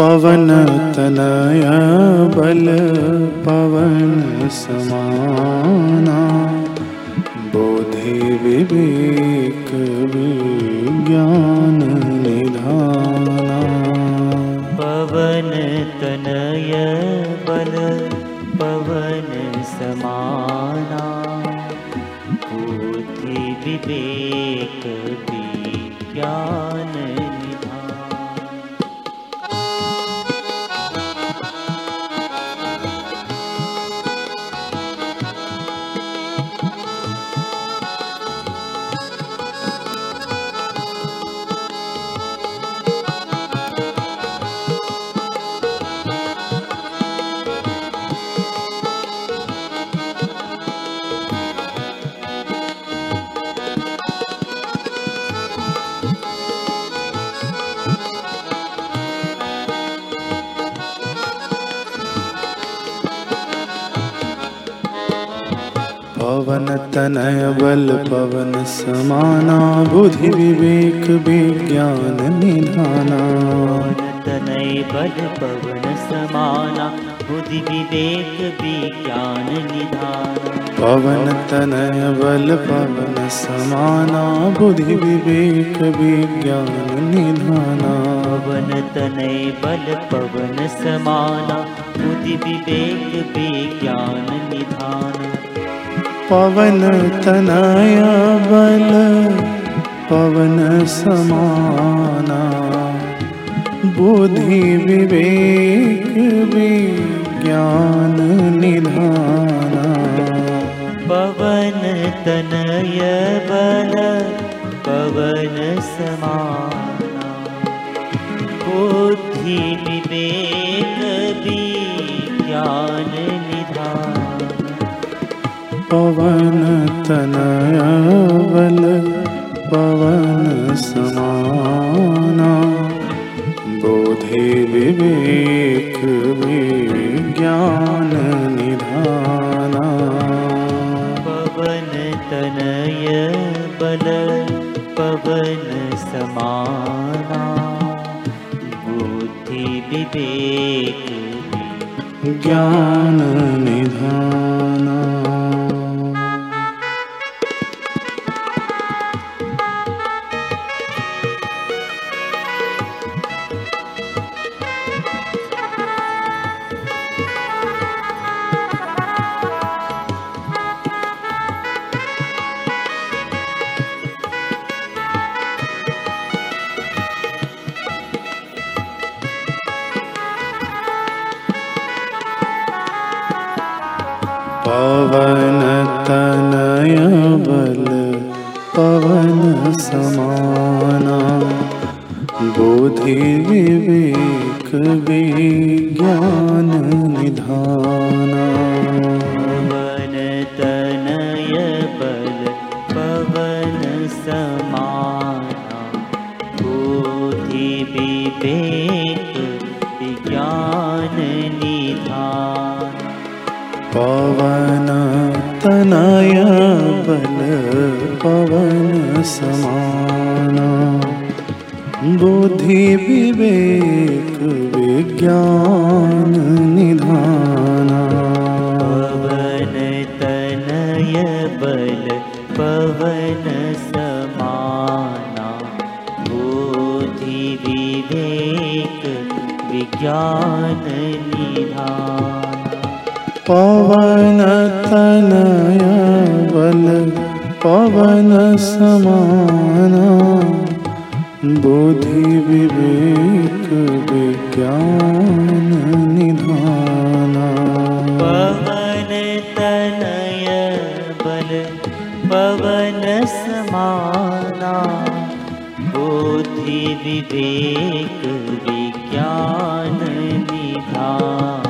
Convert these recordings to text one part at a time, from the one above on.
पवन तनय बल पवन समाना। बोधि विवेक विज्ञान निधाना। पवन तनय बल पवन समाना। बुद्धि विवेक विज्ञान पवन तनय बल पवन समाना बुद्धि विवेक विज्ञान निधाना। तनय बल पवन समाना बुद्धि विवेक विज्ञान निधान। पवन तनय बल पवन समाना बुद्धि विवेक विज्ञान निधाना। पवन तनय बल पवन समाना बुद्धि विवेक विज्ञान निधान पवन तनय बल पवन समाना। बुद्धि विवेक विज्ञान निधाना। पवन तनय बल पवन समाना। बुद्धि विवेक विज्ञान पवन तनय बल पवन समाना। बोधि विवेक विज्ञान निधाना। पवन तनय बल पवन समाना। बुद्धि विवेक ज्ञान निधाना पवन तनय बल पवन समाना बोधि विवेक विज्ञान निधाना। पवन तनय बल पवन समाना बुद्धि विवेक विज्ञान निधान पवन तनय बल पवन समाना। बुद्धि विवेक विज्ञान निधाना। पवन तनय बल पवन समाना। बुद्धि विवेक विज्ञान निधान पवन तनय बल पवन समाना बुद्धि विवेक विज्ञान निधाना। पवन समाना निधान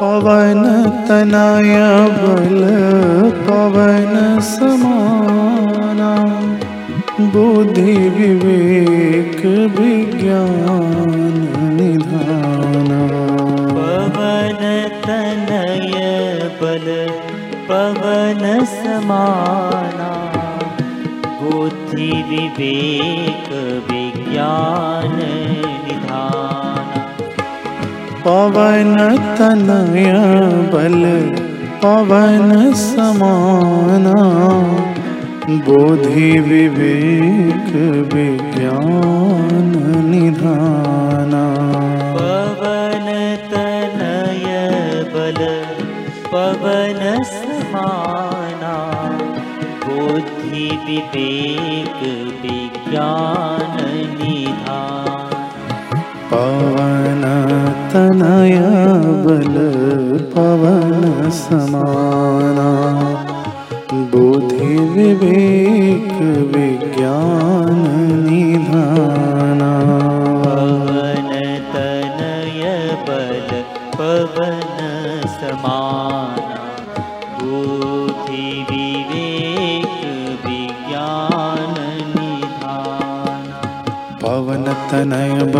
पवन तनय बल पवन समाना। बुद्धि विवेक विज्ञान निधाना। पवन तनय बल पवन समाना। बुद्धि विवेक विज्ञान निधान पवन तनय बल पवन समाना। बोधि विवेक विज्ञान निधाना। पवन तनय बल पवन समाना। बुद्धि विवेक विज्ञान निधान तनय बल पवन समाना। बुद्धि विवेक विज्ञान निधाना